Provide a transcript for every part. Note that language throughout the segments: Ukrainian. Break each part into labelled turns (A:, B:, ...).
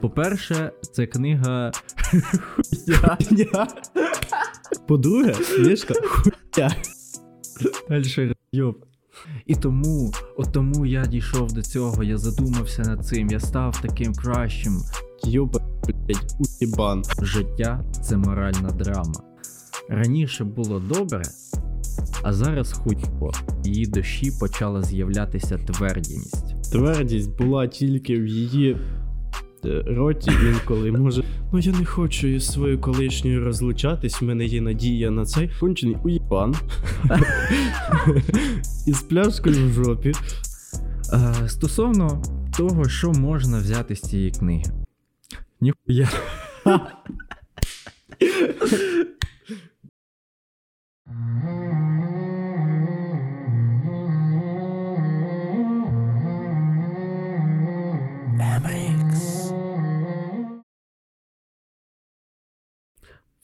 A: По-перше, це книга.
B: Хуйня. По-друге, книжка хуйня.
A: Дальше йоп. І тому, от тому я дійшов до цього, я задумався над цим, я став таким кращим.
B: Йоба, блять, уїбан.
A: Життя це моральна драма. Раніше було добре, а зараз худько. Її душі почала з'являтися твердість.
B: Твердість була тільки в її роті інколи. Може, ну я не хочу із своєю колишньою розлучатись, в мене є надія на цей кончений уїбан. Із пляшкою в жопі.
A: Е, стосовно того, що можна взяти з цієї книги. Ніхуя.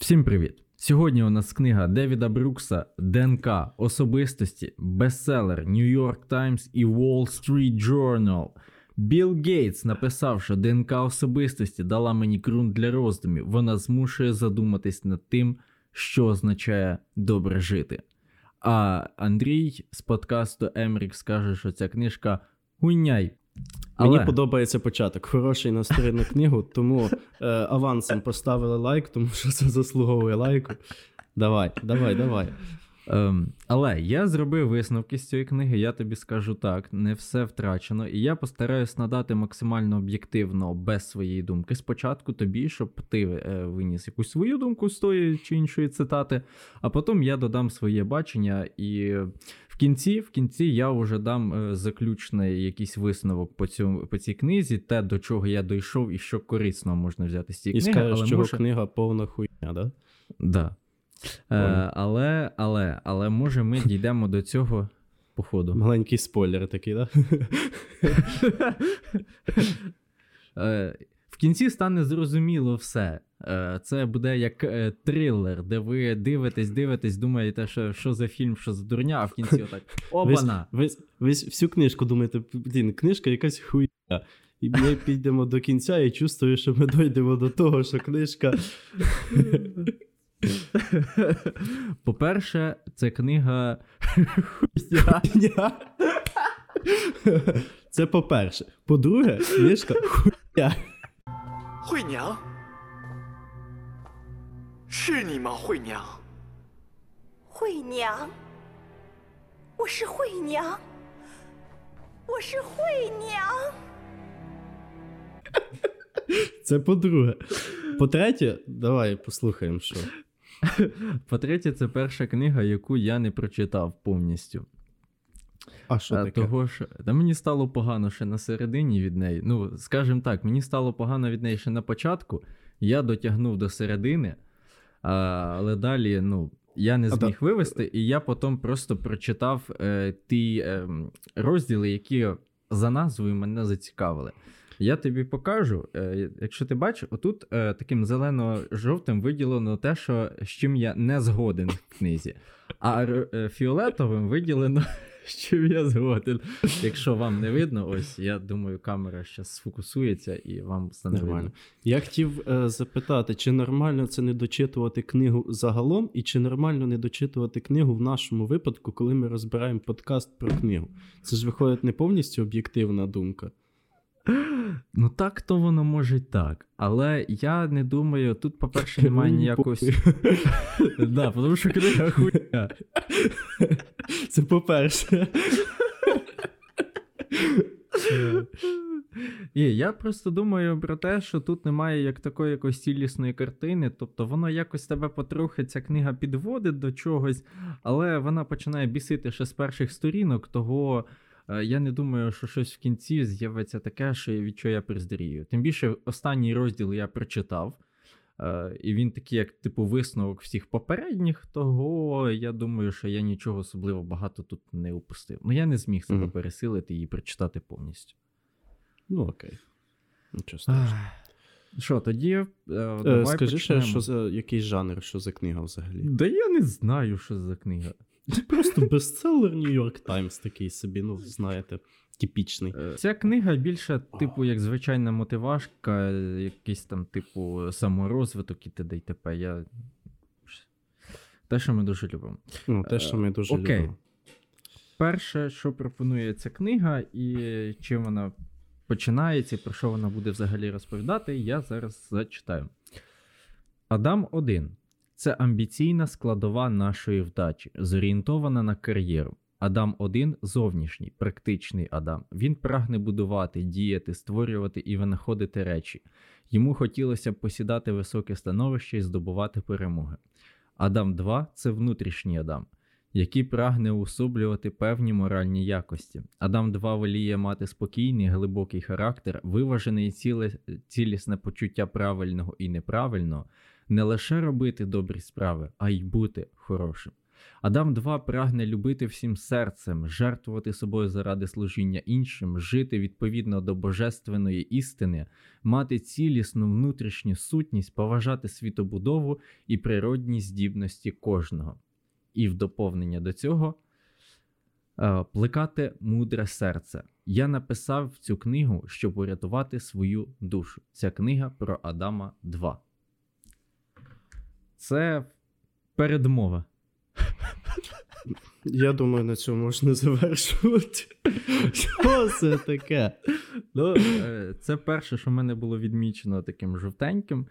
A: Всім привіт! Сьогодні у нас книга Девіда Брукса ДНК особистості, бестселер York Times і Wall Street Journal. Білл Гейтс написав, що ДНК особистості дала мені ґрунт для роздумів. Вона змушує задуматись над тим, що означає добре жити. А Андрій з подкасту Емрік скаже, що ця книжка гуйняй.
B: Мені подобається початок. Хороший настрій на книгу, тому е, авансом поставили лайк, тому що це заслуговує лайку. Давай, давай, давай.
A: Ем, але я зробив висновки з цієї книги, я тобі скажу так, не все втрачено, і я постараюсь надати максимально об'єктивно, без своєї думки. Спочатку тобі, щоб ти е, виніс якусь свою думку з тої чи іншої цитати, а потім я додам своє бачення, і в кінці в кінці я вже дам е, заключний якийсь висновок по, цьому, по цій книзі, те, до чого я дійшов і що корисно можна взяти з цієї
B: І
A: книги.
B: скажеш,
A: але
B: що
A: може...
B: книга повна хуйня, да?
A: Да. Е, але, але, але може ми дійдемо до цього по ходу.
B: Маленький спойлер такий, да?
A: Е, в кінці стане зрозуміло все. Е, це буде як е, трилер, де ви дивитесь, дивитесь, думаєте, що, що за фільм, що за дурня, а в кінці отак. Обана!
B: Ви, ви всю книжку думаєте, блін, книжка якась хуйня. І ми підемо до кінця і чувствую, що ми дійдемо до того, що книжка.
A: По-перше, це книга.
B: Це по-перше. По-друге, книжка хуйня.
C: 惠娘，是你吗？惠娘，
D: 惠娘，我是惠娘，我是惠娘。
B: Це по-друге. По-третє, давай послухаємо, що.
A: По-третє, це перша книга, яку я не прочитав повністю.
B: А що
A: А,
B: таке?
A: Того що та мені стало погано ще на середині від неї. Ну, скажімо так, мені стало погано від неї ще на початку. Я дотягнув до середини, а, але далі, ну, я не
B: А
A: зміг вивести, і я потім просто прочитав е, ті е, розділи, які за назвою мене зацікавили. Я тобі покажу, е, якщо ти бачиш, отут е, таким зелено-жовтим виділено те, що, з чим я не згоден в книзі. А е, фіолетовим виділено, чим я згоден. Якщо вам не видно, ось я думаю, камера зараз сфокусується і вам стане
B: Нормально.
A: видно.
B: Я хотів е, запитати, чи нормально це не дочитувати книгу загалом, і чи нормально не дочитувати книгу в нашому випадку, коли ми розбираємо подкаст про книгу? Це ж виходить не повністю об'єктивна думка.
A: Ну так то воно може й так. Але я не думаю, тут, по-перше, немає
B: Мені
A: ніякось. Да, тому що книга хуйня.
B: Це по-перше.
A: І я просто думаю про те, що тут немає як такої якоїсь цілісної картини, тобто воно якось тебе потрохи ця книга підводить до чогось, але вона починає бісити ще з перших сторінок, того е, я не думаю, що щось в кінці з'явиться таке, що я- від чого я приздорію. Тим більше останній розділ я прочитав. е, І він такий, як типу, висновок всіх попередніх, того я думаю, що я нічого особливо багато тут не упустив. Ну я не зміг себе
B: Мгм.
A: пересилити і прочитати повністю.
B: Ну окей. Нічого страшного.
A: Що, тоді е,
B: Е,
A: давай
B: Скажи ще, що за який жанр, що за книга взагалі?
A: Да я не знаю, що за книга.
B: Просто бестселер Нью-Йорк Таймс такий собі, ну, знаєте, типічний.
A: Е, Ця книга більше, типу, як звичайна мотивашка, е, якийсь там, типу, саморозвиток і т.д. і т.п. Я... Те, що ми дуже любимо.
B: Ну, те, що ми дуже
A: окей.
B: любимо.
A: Перше, що пропонує ця книга, і чим вона починається, і про що вона буде взагалі розповідати, я зараз зачитаю. Адам 1. Це амбіційна складова нашої вдачі, зорієнтована на кар'єру. Адам 1 зовнішній, практичний Адам. Він прагне будувати, діяти, створювати і винаходити речі. Йому хотілося б посідати високе становище і здобувати перемоги. Адам 2 це внутрішній Адам який прагне уособлювати певні моральні якості. Адам 2 воліє мати спокійний, глибокий характер, виважене і цілісне почуття правильного і неправильного, не лише робити добрі справи, а й бути хорошим. Адам 2 прагне любити всім серцем, жертвувати собою заради служіння іншим, жити відповідно до божественної істини, мати цілісну внутрішню сутність, поважати світобудову і природні здібності кожного. І в доповнення до цього е, плекати мудре серце. Я написав цю книгу, щоб урятувати свою душу. Ця книга про Адама 2. Це передмова.
B: Я думаю, на цьому можна завершувати. Що це таке?
A: Ну, е, це перше, що в мене було відмічено таким жовтеньким.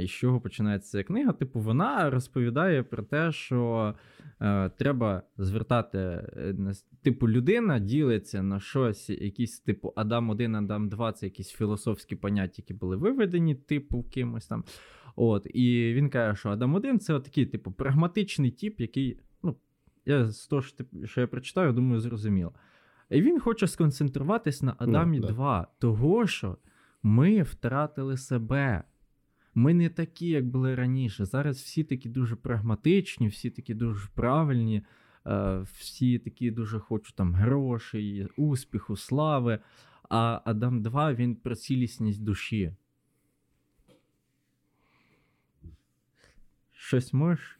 A: І з чого починається ця книга? Типу, вона розповідає про те, що е, треба звертати е, типу, людина ділиться на щось, якісь, типу, Адам 1, Адам 2 це якісь філософські поняття, які були виведені, типу, кимось там. От, і він каже, що Адам 1 це такий, типу, прагматичний тип, який, ну, я з того, що, я прочитаю, думаю, зрозуміло. І він хоче сконцентруватись на Адамі
B: да.
A: 2, того, що ми втратили себе. Ми не такі, як були раніше. Зараз всі такі дуже прагматичні, всі такі дуже правильні, е, всі такі дуже хочуть там грошей, успіху, слави. А Адам 2 він про цілісність душі. Щось можеш?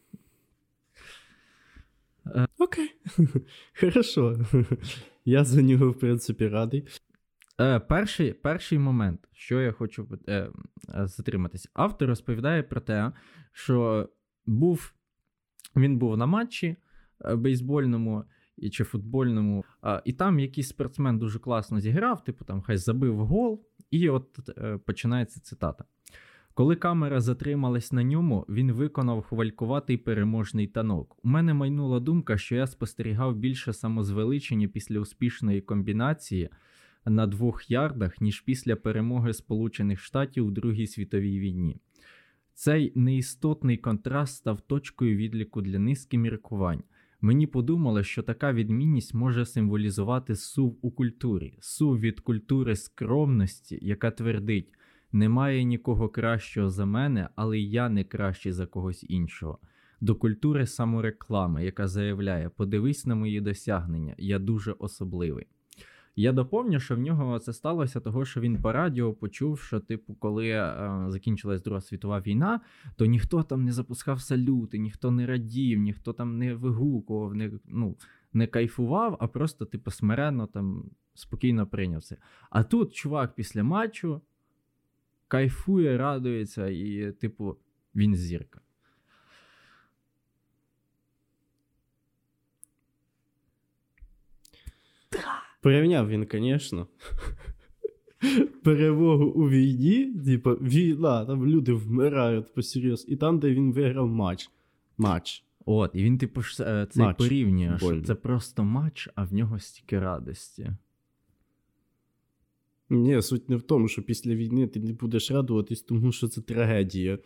B: Окей. Хорошо. Я за нього, в принципі, радий.
A: Е, перший, перший момент, що я хочу е, е, затриматись. Автор розповідає про те, що був, він був на матчі е, бейсбольному чи футбольному, е, і там якийсь спортсмен дуже класно зіграв, типу там хай забив гол, і от е, починається цитата. Коли камера затрималась на ньому, він виконав хвалькуватий переможний танок. У мене майнула думка, що я спостерігав більше самозвеличення після успішної комбінації на двох ярдах, ніж після перемоги Сполучених Штатів у Другій світовій війні. Цей неістотний контраст став точкою відліку для низки міркувань. Мені подумалось, що така відмінність може символізувати сув у культурі, сув від культури скромності, яка твердить: немає нікого кращого за мене, але я не кращий за когось іншого. До культури самореклами, яка заявляє: подивись на мої досягнення, я дуже особливий. Я доповню, що в нього це сталося того, що він по радіо почув, що, типу, коли е, закінчилась Друга світова війна, то ніхто там не запускав салюти, ніхто не радів, ніхто там не вигукував, не, ну, не кайфував, а просто, типу, смиренно там спокійно прийняв це. А тут чувак після матчу кайфує, радується, і, типу, він зірка.
B: Порівняв він, звісно. Перемогу у війні, типу, війна, там люди вмирають посерйоз, і там, де він виграв матч. Матч.
A: От, і він, типу, ж, е, порівнює, що це просто матч, а в нього стільки радості.
B: Ні, суть не в тому, що після війни ти не будеш радуватись, тому що це трагедія.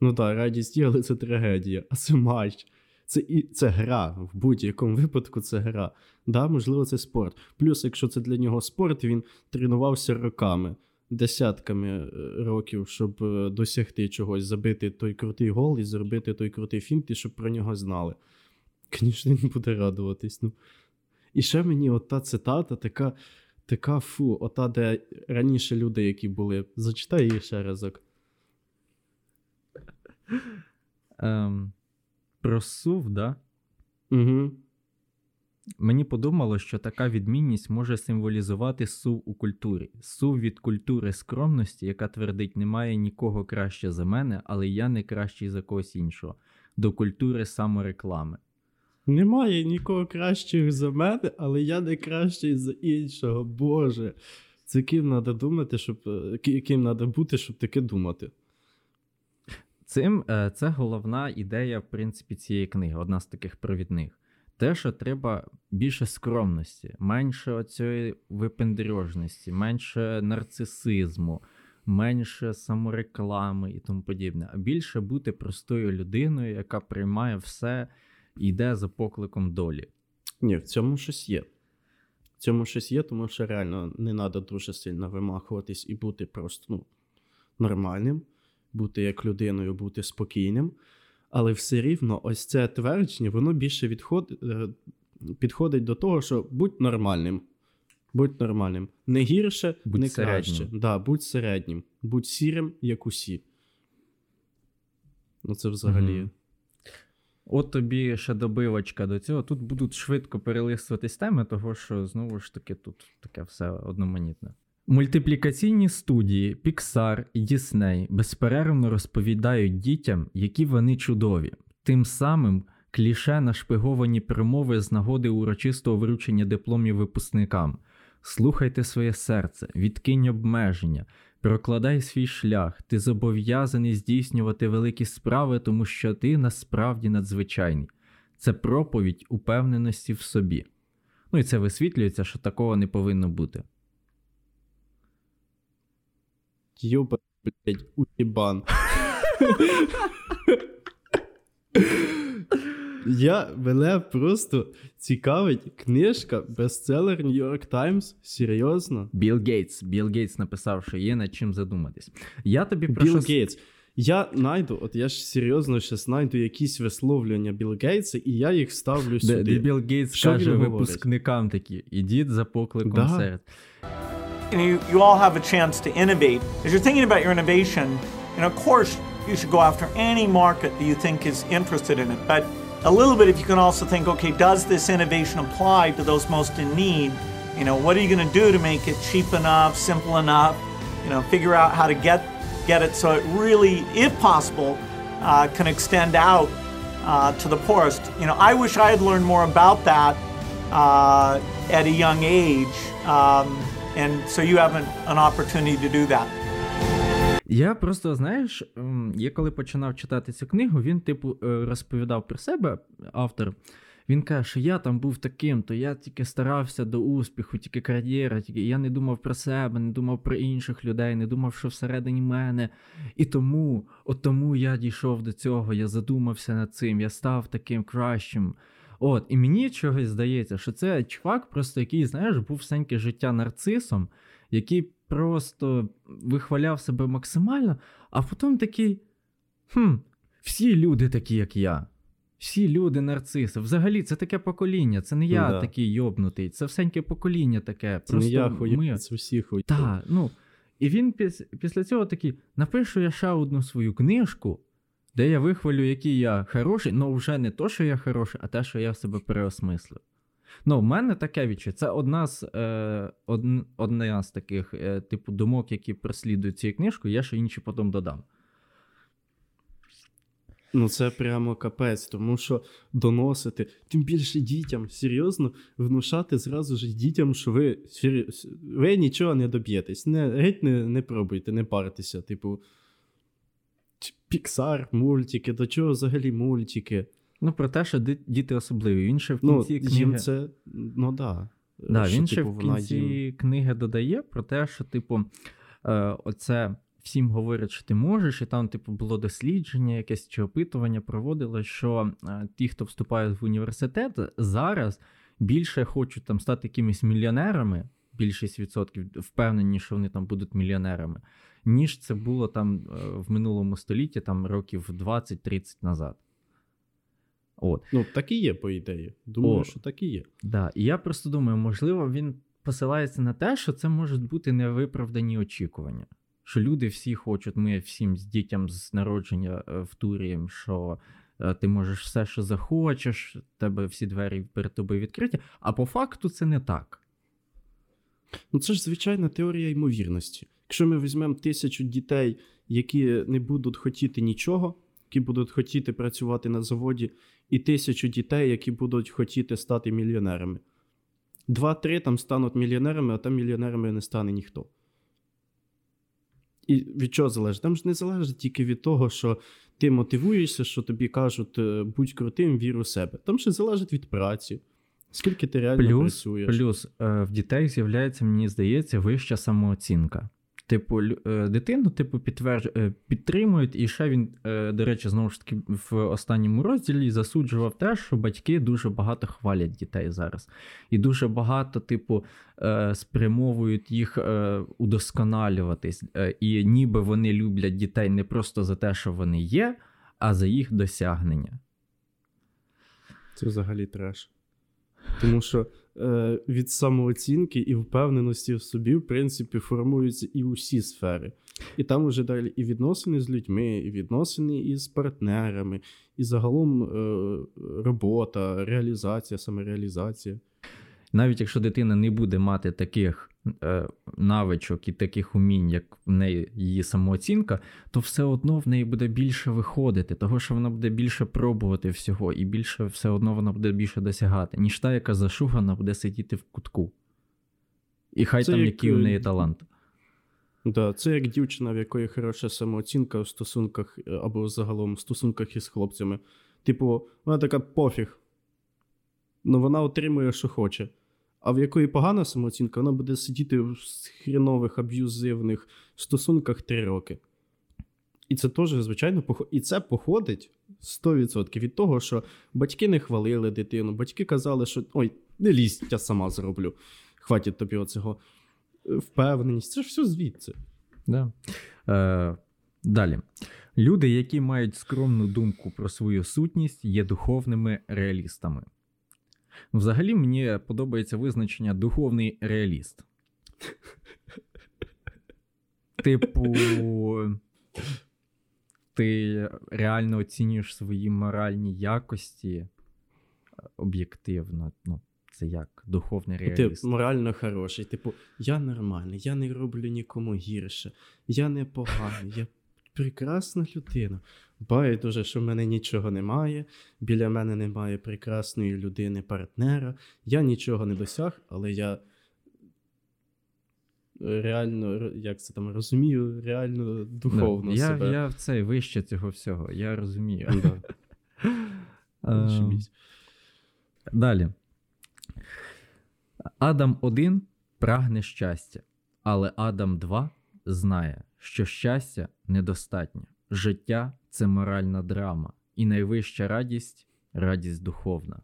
B: Ну так, радість є, але це трагедія. А це матч. Це і це гра. В будь-якому випадку це гра. Да, можливо, це спорт. Плюс, якщо це для нього спорт, він тренувався роками, десятками е, років, щоб е, досягти чогось, забити той крутий гол і зробити той крутий фінт, і щоб про нього знали. Звісно, він буде радуватись. Ну. І ще мені от та цитата така. Така фу, ота, де раніше люди, які були. Зачитай її ще разок.
A: Ем, про сув, да?
B: Угу.
A: Мені подумало, що така відмінність може символізувати сув у культурі, сув від культури скромності, яка твердить, немає нікого краще за мене, але я не кращий за когось іншого, до культури самореклами.
B: Немає нікого кращих за мене, але я не кращий за іншого. Боже. Це ким треба думати, щоб е, ким треба бути, щоб таке думати.
A: Цим е, це головна ідея, в принципі, цієї книги, одна з таких провідних. Те, що треба більше скромності, менше оцієї випендрежності, менше нарцисизму, менше самореклами і тому подібне, а більше бути простою людиною, яка приймає все йде за покликом долі.
B: Ні, в цьому щось є. В цьому щось є, тому що реально не треба дуже сильно вимахуватись і бути просто ну, нормальним, бути як людиною, бути спокійним. Але все рівно, ось це твердження, воно більше е, підходить до того, що будь нормальним. Будь нормальним. Не гірше,
A: Будь
B: не
A: середнім.
B: краще. Да, будь середнім. Будь сірим, як усі. Ну, це взагалі.
A: Мгм. От тобі ще добивочка до цього. Тут будуть швидко перелистуватись теми, того що знову ж таки тут таке все одноманітне. Мультиплікаційні студії Pixar і Disney безперервно розповідають дітям, які вони чудові. Тим самим кліше нашпиговані промови з нагоди урочистого вручення дипломів випускникам. Слухайте своє серце, відкинь обмеження, Прокладай свій шлях, ти зобов'язаний здійснювати великі справи, тому що ти насправді надзвичайний. Це проповідь упевненості в собі. Ну і це висвітлюється, що такого не повинно бути.
B: Йоба, блядь, уєбан. Я мене просто цікавить книжка бестселер New York Times. Серйозно?
A: Білл Гейтс. Білл Гейтс написав, що є над чим задуматись. Я тобі
B: Білл
A: що...
B: Гейтс. Я найду, от я ж серйозно ще знайду якісь висловлювання Білл Гейтса, і я їх ставлю сюди.
A: де Білл Гейтс
B: Що
A: каже випускникам такі: ідіть за покликом
B: Да.
A: серця.
E: and you, you all have a chance to innovate. As you're thinking about your innovation, and of course, you should go after any market that you think is interested in it. But a little bit, if you can also think, okay, does this innovation apply to those most in need? You know, what are you going to do to make it cheap enough, simple enough? You know, figure out how to get get it so it really, if possible, uh, can extend out uh, to the poorest. You know, I wish I had learned more about that uh, at a young age. Um, and so you have an, an opportunity to do that.
A: Я просто, знаєш, я коли починав читати цю книгу, він, типу, е, розповідав про себе, автор. Він каже, що я там був таким, то я тільки старався до успіху, тільки кар'єра, тільки я не думав про себе, не думав про інших людей, не думав, що всередині мене. І тому, от тому я дійшов до цього, я задумався над цим, я став таким кращим. От, і мені чогось здається, що це чувак, просто який, знаєш, був всеньке життя нарцисом, який просто вихваляв себе максимально, а потім такий. Хм, всі люди такі, як я. Всі люди нарциси. Взагалі, це таке покоління. Це не я
B: Да.
A: такий йобнутий, це всеньке покоління таке.
B: Це не я
A: ми...
B: це всі хуя.
A: Так, ну. І він піс... після цього такий: напишу я ще одну свою книжку, де я вихвалю, який я хороший, ну вже не то, що я хороший, а те, що я себе переосмислив. Ну, в мене таке відчуття. Це одна з, е, од... одна з таких, е, типу, думок, які переслідують цією книжкою, я ще інші потім додам.
B: Ну це прямо капець, тому що доносити, тим більше дітям, серйозно, внушати зразу ж дітям, що ви, ви нічого не доб'єтесь. Не, геть не, не пробуйте, не паритеся. Типу, Піксар, мультики, до чого взагалі мультики?
A: Ну, про те, що діти особливі. Він ще в
B: Ну,
A: кінці книги.
B: це, ну да.
A: Да,
B: Що,
A: він ще
B: типу,
A: в кінці
B: їм-
A: книги додає про те, що, типу, е, оце всім говорять, що ти можеш, і там, типу, було дослідження, якесь чи опитування проводило, що е, ті, хто вступають в університет, зараз більше хочуть там стати якимись мільйонерами, більшість відсотків впевнені, що вони там будуть мільйонерами, ніж це було там е, в минулому столітті, там років 20-30 назад. От.
B: Ну, так і є, по ідеї. Думаю,
A: О.
B: що так і є.
A: Да, і я просто думаю, можливо, він посилається на те, що це можуть бути невиправдані очікування. Що люди всі хочуть, ми всім з дітям з народження е, втурюємо, що е, ти можеш все, що захочеш, тебе всі двері перед тобою відкриті. А по факту це не так.
B: Ну, це ж звичайна теорія ймовірності. Якщо ми візьмемо тисячу дітей, які не будуть хотіти нічого, які будуть хотіти працювати на заводі, і тисячу дітей, які будуть хотіти стати мільйонерами. Два-три там стануть мільйонерами, а там мільйонерами не стане ніхто. І від чого залежить? Там ж не залежить тільки від того, що ти мотивуєшся, що тобі кажуть, е, будь крутим, вір у себе. Там ще залежить від праці. Скільки ти реально
A: Плюс,
B: працюєш.
A: плюс е, в дітей з'являється, мені здається, вища самооцінка. Типу, е, дитину, типу, підтвердж... е, підтримують, і ще він, е, до речі, знову ж таки, в останньому розділі засуджував те, що батьки дуже багато хвалять дітей зараз. І дуже багато, типу, спрямовують їх удосконалюватись. І ніби вони люблять дітей не просто за те, що вони є, а за їх досягнення.
B: Це взагалі треш. Тому що від самооцінки і впевненості в собі, в принципі, формуються і усі сфери. І там уже далі і відносини з людьми, і відносини із партнерами, і загалом е, робота, реалізація, самореалізація.
A: Навіть якщо дитина не буде мати таких е, навичок і таких умінь, як в неї її самооцінка, то все одно в неї буде більше виходити, того що вона буде більше пробувати всього, і більше все одно вона буде більше досягати, ніж та, яка зашугана буде сидіти в кутку. І хай
B: Це
A: там
B: як,
A: який у
B: е,
A: неї талант.
B: Да, це як дівчина, в якої хороша самооцінка в стосунках е, або загалом в стосунках із хлопцями. Типу, вона така пофіг. Ну вона отримує, що хоче. А в якої погана самооцінка, вона буде сидіти в хрінових, аб'юзивних стосунках три роки. І це теж, звичайно, і це походить 100% від того, що батьки не хвалили дитину, батьки казали, що ой, не лізь, я сама зроблю. Хватить тобі оцього. Впевненість, це ж все звідси.
A: Да. Е, далі. Люди, які мають скромну думку про свою сутність, є духовними реалістами. Взагалі, мені подобається визначення духовний реаліст. Типу, ти реально оцінюєш свої моральні якості е, об'єктивно. Ну, це як духовний
B: І
A: реаліст.
B: Ти морально хороший. Типу, я нормальний, я не роблю нікому гірше, я не поганий, я прекрасна людина. Байдуже, що в мене нічого немає, біля мене немає прекрасної людини, партнера. Я нічого не досяг, але я реально, як це там, розумію, реально духовно
A: Да. я,
B: себе.
A: я в цей вище цього всього, я розумію.
B: Да.
A: Е,
B: Зашибісь.
A: Далі. Адам 1 прагне щастя, але Адам 2 знає, що щастя недостатньо. Життя це моральна драма, і найвища радість радість духовна.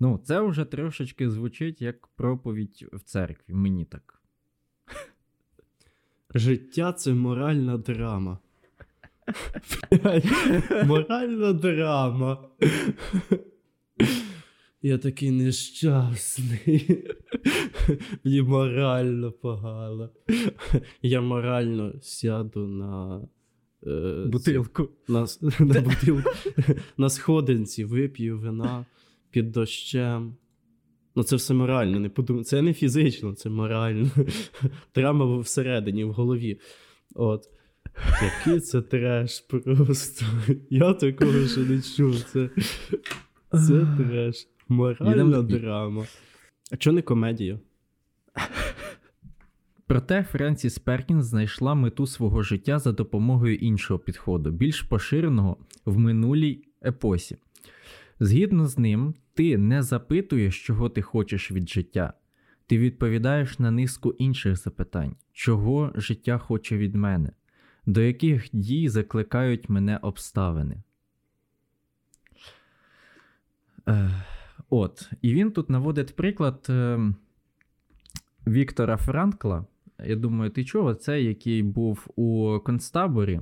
A: Ну, це вже трошечки звучить як проповідь в церкві, мені так.
B: Життя це моральна драма. Моральна драма. Я такий нещасний. Мені морально погано. Я морально сяду на. е,
A: Бутилку.
B: На, на бутилку. На сходинці вип'ю вина під дощем. Ну, це все морально, не подум... Це не фізично, це морально. Драма всередині, в голові. От. Який це треш просто. Я такого ще не чув. Це, це треш. Моральна драма. А чого не комедія?
A: Проте Френсіс Перкінс знайшла мету свого життя за допомогою іншого підходу, більш поширеного в минулій епосі. Згідно з ним, ти не запитуєш, чого ти хочеш від життя. Ти відповідаєш на низку інших запитань, чого життя хоче від мене, до яких дій закликають мене обставини. Е, от, і він тут наводить приклад е, Віктора Франкла. Я думаю, ти чув, це який був у концтаборі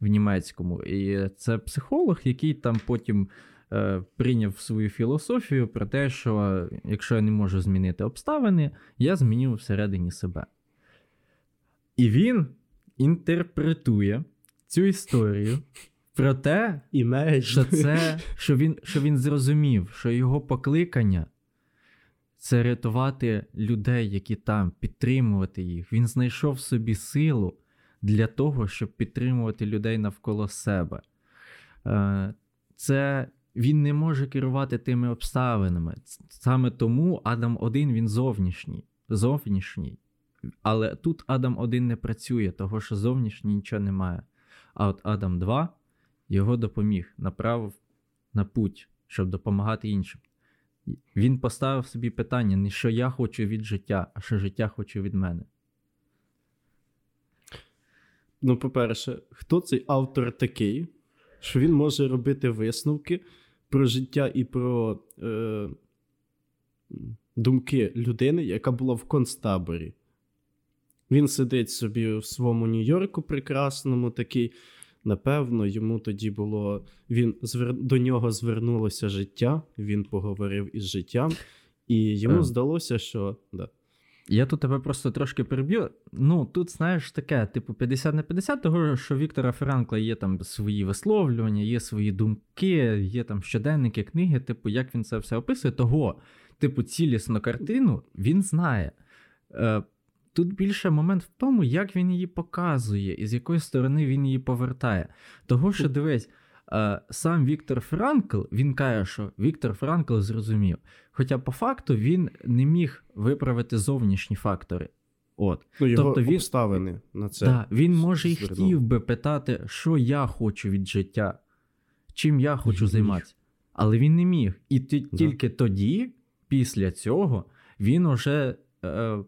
A: в німецькому. І це психолог, який там потім е, прийняв свою філософію про те, що якщо я не можу змінити обставини, я зміню всередині себе. І він інтерпретує цю історію Про те, що це, що він, що він зрозумів, що його покликання це рятувати людей, які там, підтримувати їх. Він знайшов в собі силу для того, щоб підтримувати людей навколо себе. Е, Це він не може керувати тими обставинами. Саме тому Адам 1 він зовнішній. Зовнішній. Але тут Адам 1 не працює, того що зовнішній нічого немає. А от Адам 2 його допоміг, направив на путь, щоб допомагати іншим. Він поставив собі питання: не що я хочу від життя, а що життя хоче від мене.
B: Ну, по-перше, хто цей автор такий, що він може робити висновки про життя і про е, думки людини, яка була в концтаборі. Він сидить собі в своєму Нью-Йорку прекрасному, такий. Напевно, йому тоді було. Він звер... до нього звернулося життя, він поговорив із життям, і йому
A: Е.
B: здалося, що. Да.
A: Я тут тебе просто трошки переб'ю. Ну, тут, знаєш, таке, типу, 50 на 50, того, що Віктора Франкла є там свої висловлювання, є свої думки, є там щоденники, книги, типу, як він це все описує, того, типу, цілісну картину він знає. Е, Тут більше момент в тому, як він її показує і з якої сторони він її повертає. Того, що дивись, е, сам Віктор Франкл, він каже, що Віктор Франкл зрозумів. Хоча по факту він не міг виправити зовнішні фактори. От.
B: Ну, його
A: Тобто він-
B: обставини на це.
A: Да, він може і хотів би питати, що я хочу від життя, чим я хочу
B: міг.
A: займатися. Але він не міг. І ти,
B: Да.
A: тільки тоді, після цього, він уже е,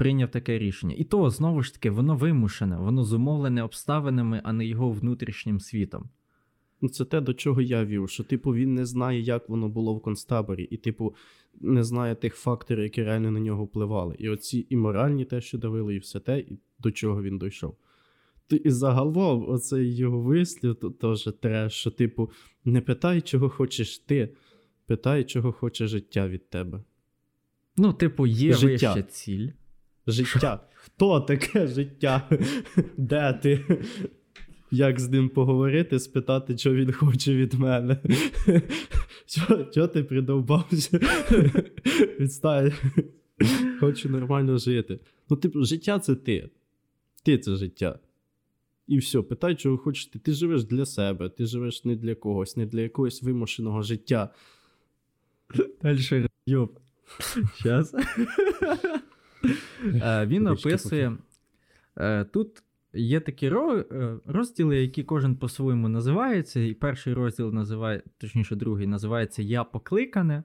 A: прийняв таке рішення. І то, знову ж таки, воно вимушене, воно зумовлене обставинами, а не його внутрішнім світом.
B: Ну, це те, до чого я вів, що, типу, він не знає, як воно було в концтаборі, і, типу, не знає тих факторів, які реально на нього впливали. І оці і моральні те, що давили, і все те, і до чого він дійшов. Ти і загалом, оцей його вислів, то теж треш, що, типу, не питай, чого хочеш ти, питай, чого хоче життя від тебе.
A: Ну, типу, є
B: Життя.
A: вища ціль.
B: Життя. Хто таке життя? Де ти? Як з ним поговорити, спитати, що він хоче від мене? Чо, чо ти придовбався? Відстань. Хочу нормально жити. Ну, типу, життя це ти. Ти це життя. І все, питай, чого хочеш ти. Живеш для себе, ти живеш не для когось, не для якогось вимушеного життя.
A: Дальше йоп. Е, Він описує. е, Тут є такі е, розділи, які кожен по-своєму називається. І перший розділ називає, точніше, другий називається Я покликане.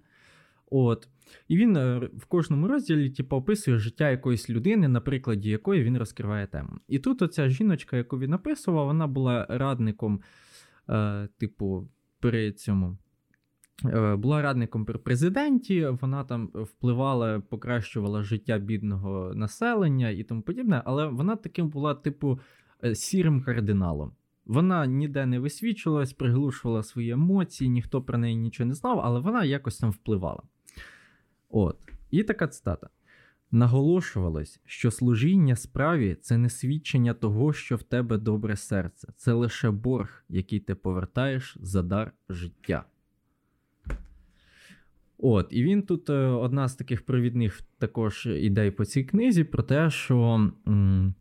A: От. І він в кожному розділі типу, описує життя якоїсь людини, на прикладі якої він розкриває тему. І тут оця жіночка, яку він описував, вона була радником, е, типу, при цьому. Е, Була радником при президенті, вона там впливала, покращувала життя бідного населення і тому подібне, але вона таким була, типу, е, сірим кардиналом. Вона ніде не висвічувалась, приглушувала свої емоції, ніхто про неї нічого не знав, але вона якось там впливала. От. І така цитата. Наголошувалось, що служіння справі це не свідчення того, що в тебе добре серце, це лише борг, який ти повертаєш за дар життя. От, і він тут е, одна з таких провідних також ідей по цій книзі про те, що м,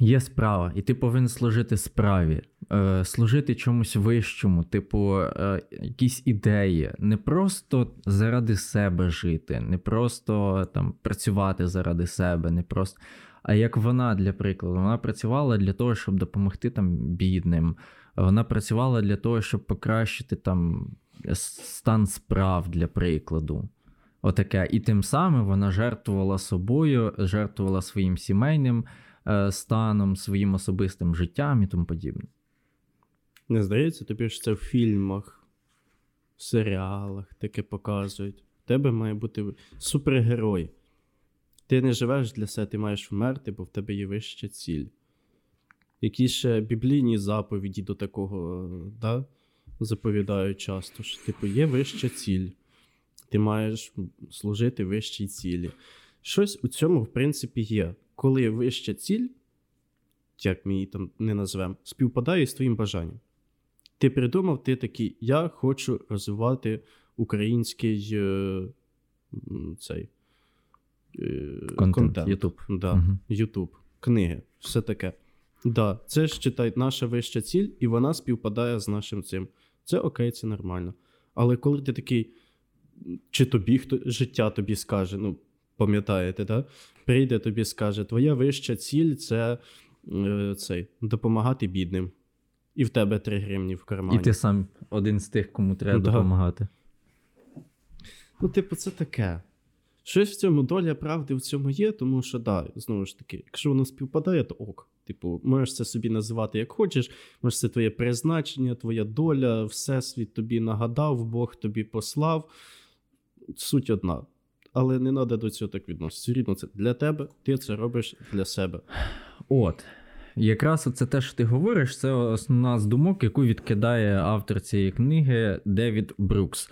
A: є справа, і ти повинен служити справі, е, служити чомусь вищому, типу, е, якісь ідеї, не просто заради себе жити, не просто там працювати заради себе, не просто. А як вона, для прикладу, вона працювала для того, щоб допомогти там бідним. Вона працювала для того, щоб покращити там стан справ для прикладу. Отаке. І тим самим вона жертвувала собою, жертвувала своїм сімейним е, станом, своїм особистим життям і тому подібне.
B: Не здається, тобі що це в фільмах, в серіалах таке показують. В тебе має бути супергерой. Ти не живеш для себе, ти маєш вмерти, бо в тебе є вища ціль. Якісь ще біблійні заповіді до такого, да? Заповідають часто, що типу є вища ціль. Ти маєш служити вищій цілі. Щось у цьому, в принципі, є. Коли вища ціль, як ми її там не назвемо, співпадає з твоїм бажанням. Ти придумав, ти такий, я хочу розвивати український е, цей е,
A: Контент, YouTube.
B: Да,
A: Мгм.
B: YouTube, книги, все таке. Да, це ж читай наша вища ціль, і вона співпадає з нашим цим. Це окей, це нормально. Але коли ти такий, чи тобі хто життя тобі скаже, ну, пам'ятаєте, да? прийде тобі скаже, твоя вища ціль це е, цей, допомагати бідним. І в тебе 3 гривні в кармані.
A: І ти сам один з тих, кому треба
B: Да.
A: допомагати.
B: Ну, типу, це таке. Щось в цьому доля правди в цьому є, тому що, да, знову ж таки, якщо воно співпадає, то ок. Типу, можеш це собі називати як хочеш, може, це твоє призначення, твоя доля, всесвіт тобі нагадав, Бог тобі послав. Суть одна. Але не треба до цього так відноситися. Все рівно це для тебе, ти це робиш для себе.
A: От. Якраз це те, що ти говориш, це основна з думок, яку відкидає автор цієї книги Девід Брукс.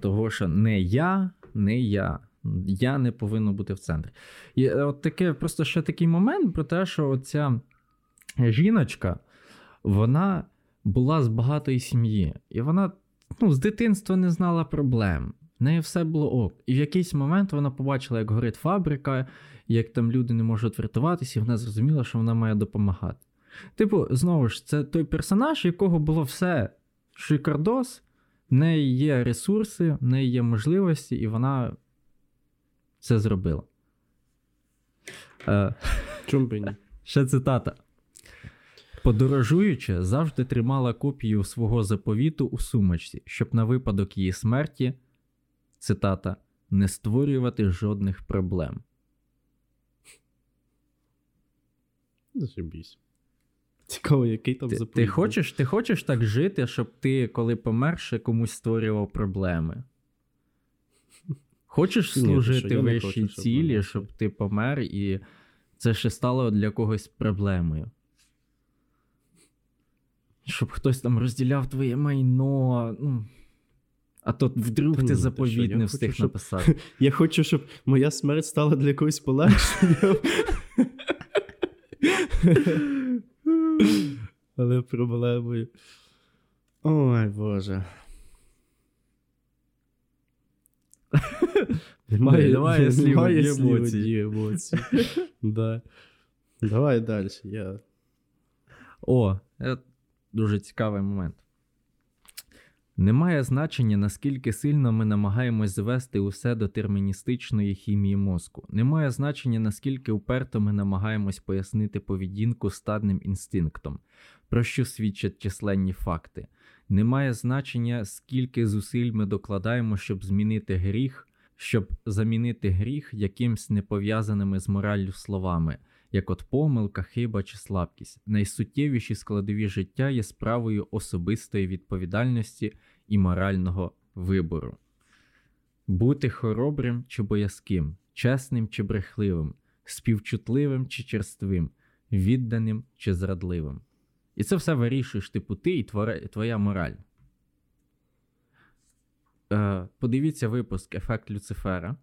A: Того, що не я, не я. Я не повинен бути в центрі. І е, от таке, просто ще такий момент про те, що оця жіночка, вона була з багатої сім'ї, і вона ну, з дитинства не знала проблем. В неї все було ок. І в якийсь момент вона побачила, як горить фабрика, як там люди не можуть врятуватися, і вона зрозуміла, що вона має допомагати. Типу, знову ж, це той персонаж, якого було все шикардос, в неї є ресурси, в неї є можливості, і вона це зробила. Е,
B: Чому?
A: Ще цитата. Подорожуючи, завжди тримала копію свого заповіту у сумочці, щоб на випадок її смерті, цитата, не створювати жодних проблем.
B: Зашибісь. Цікаво, який там
A: Ти,
B: заповідь.
A: ти, хочеш, ти хочеш так жити, щоб ти, коли померше, комусь створював проблеми? Хочеш служити вищій
B: хочу,
A: цілі, щоб ти помер, і це ще стало для когось проблемою? Щоб хтось там розділяв твоє майно. Ну, а то вдруг
B: Та
A: ти
B: що, я
A: не встиг
B: щоб-
A: написати.
B: Я хочу, щоб моя смерть стала для когось полегшенням. Але проблемою. Ой, Боже. Немає,
A: Немає слів,
B: немає слів,
A: емоції.
B: одні емоції. да. Давай далі. Я...
A: О, е, дуже цікавий момент. Немає значення, наскільки сильно ми намагаємось звести усе до терміністичної хімії мозку. Немає значення, наскільки уперто ми намагаємось пояснити поведінку стадним інстинктом, про що свідчать численні факти. Немає значення, скільки зусиль ми докладаємо, щоб змінити гріх, щоб замінити гріх якимсь непов'язаними з мораллю словами, як от помилка, хиба чи слабкість. Найсуттєвіші складові життя є справою особистої відповідальності і морального вибору. Бути хоробрим чи боязким, чесним чи брехливим, співчутливим чи черствим, відданим чи зрадливим. І це все вирішуєш типу ти і твоя, мораль. Е, подивіться випуск Ефект Люцифера.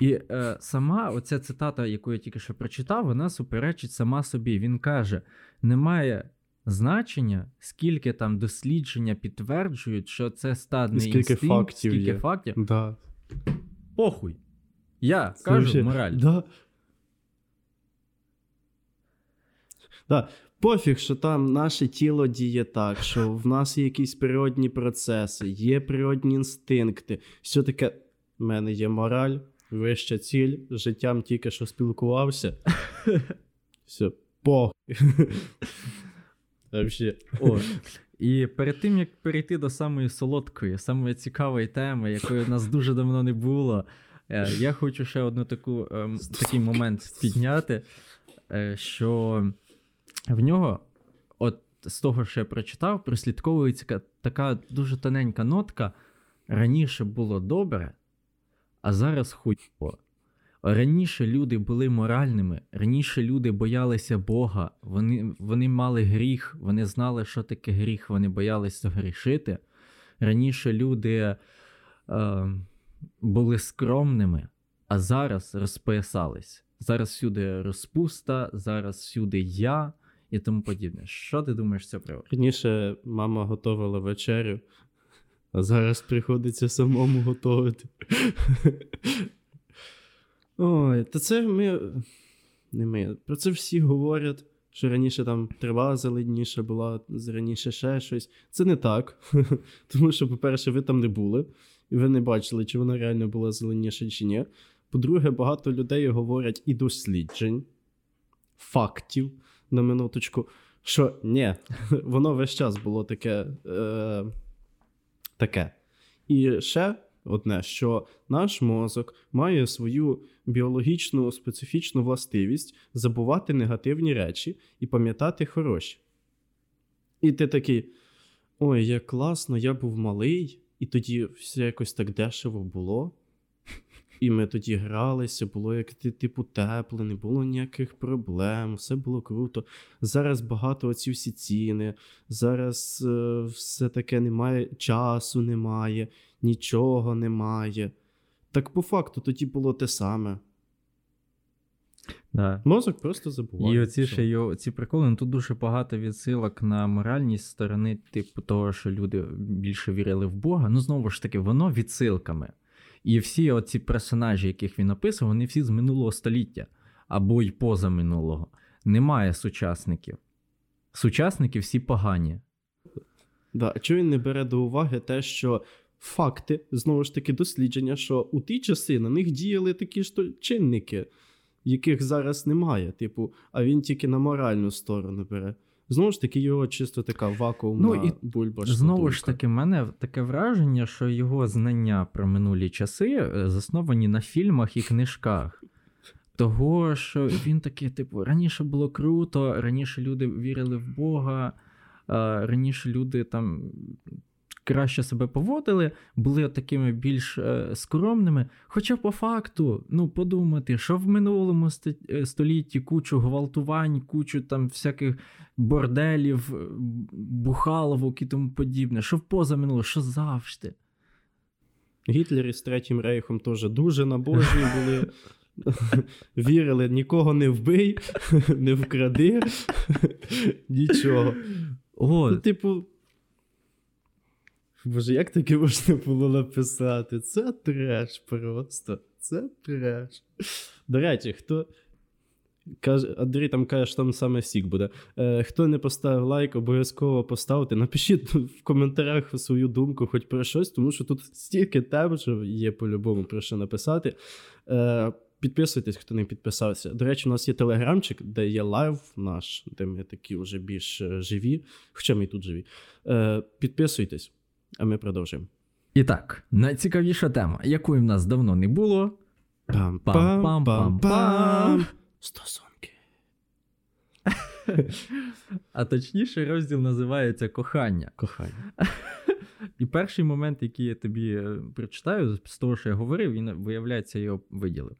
A: І е, сама оця цитата, яку я тільки що прочитав, вона суперечить сама собі. Він каже: немає значення, скільки там дослідження підтверджують, що це стадний
B: Скільки
A: інстинкт,
B: фактів
A: скільки
B: є.
A: фактів.
B: Да.
A: Похуй. Я
B: Це
A: кажу
B: вообще-
A: мораль.
B: Да. Да. Пофіг, що там наше тіло діє так, що в нас є якісь природні процеси, є природні інстинкти. Все таке, в мене є мораль, вища ціль, з життям тільки що спілкувався. Все. Вообще.
A: О, і перед тим як перейти до самої солодкої, самої цікавої теми, якої в нас дуже давно не було, е, я хочу ще одну таку ем, такий момент підняти, е, що в нього, от з того, що я прочитав, прослідковується така дуже тоненька нотка. Раніше було добре, а зараз хуйово. Раніше люди були моральними, раніше люди боялися Бога, вони, вони мали гріх, вони знали, що таке гріх, вони боялися грішити. Раніше люди е, були скромними, а зараз розпоясались. Зараз всюди розпуста, зараз всюди я, і тому подібне. Що ти думаєш з цього?
B: Раніше мама готувала вечерю, а зараз приходиться самому готувати. Ой, та це ми. Не ми. Про це всі говорять, що раніше там трава зеленіша була, раніше ще щось. Це не так. Тому що, по-перше, ви там не були, і ви не бачили, чи вона реально була зеленіша чи ні. По-друге, багато людей говорять і досліджень, фактів на минуточку, що ні, воно весь час було таке. Е, таке. І ще одне, що наш мозок має свою біологічну специфічну властивість забувати негативні речі і пам'ятати хороші. І ти такий: ой, як класно, я був малий, і тоді все якось так дешево було. І ми тоді гралися, було як типу тепле, не було ніяких проблем, все було круто. Зараз багато оці всі ціни, зараз е, все таке немає, часу немає, нічого немає. Так по факту тоді було те саме.
A: Да.
B: Мозок просто забуває.
A: І оці ще його, ці приколи, ну тут дуже багато відсилок на моральність сторони, типу того, що люди більше вірили в Бога. Ну, знову ж таки, воно відсилками. І всі оці персонажі, яких він описував, вони всі з минулого століття або й поза минулого. Немає сучасників. Сучасники всі погані.
B: Да. Чого він не бере до уваги те, що факти, знову ж таки, дослідження, що у ті часи на них діяли такі ж чинники, яких зараз немає. Типу, а він тільки на моральну сторону бере. Знову ж таки, його чисто така вакуумна
A: Ну, і
B: бульба.
A: Знову ж таки, в мене таке враження, що його знання про минулі часи е, засновані на фільмах і книжках. Того, що він такий, типу, раніше було круто, раніше люди вірили в Бога, раніше люди там краще себе поводили, були такими більш е, скромними. Хоча по факту, ну подумати, що в минулому е, столітті кучу гвалтувань, кучу там всяких борделів, е, бухаловок і тому подібне, що в позаминуло, що завжди.
B: Гітлер із Третім рейхом теж дуже набожні були. Вірили, нікого не вбий, не вкради, нічого.
A: О,
B: Ну, типу. Боже, як таке можна було написати? Це треш просто. Це треш. До речі, хто. Каже, Андрій там каже, що там саме сік буде. Е, хто не поставив лайк, обов'язково поставте. Напишіть в коментарях свою думку хоч про щось, тому що тут стільки тем, що є по-любому про що написати. Е, підписуйтесь, хто не підписався. До речі, у нас є телеграмчик, де є лайв наш, де ми такі вже більш е, живі, хоча ми і тут живі. Е, підписуйтесь, а ми продовжуємо.
A: і так, найцікавіша тема, якої в нас давно не було.
B: Пам-пам-пам-пам. Стосунки.
A: А точніше, розділ називається Кохання.
B: Кохання.
A: І перший момент, який я тобі е, прочитаю, з того, що я говорив, він, виявляється, його виділив.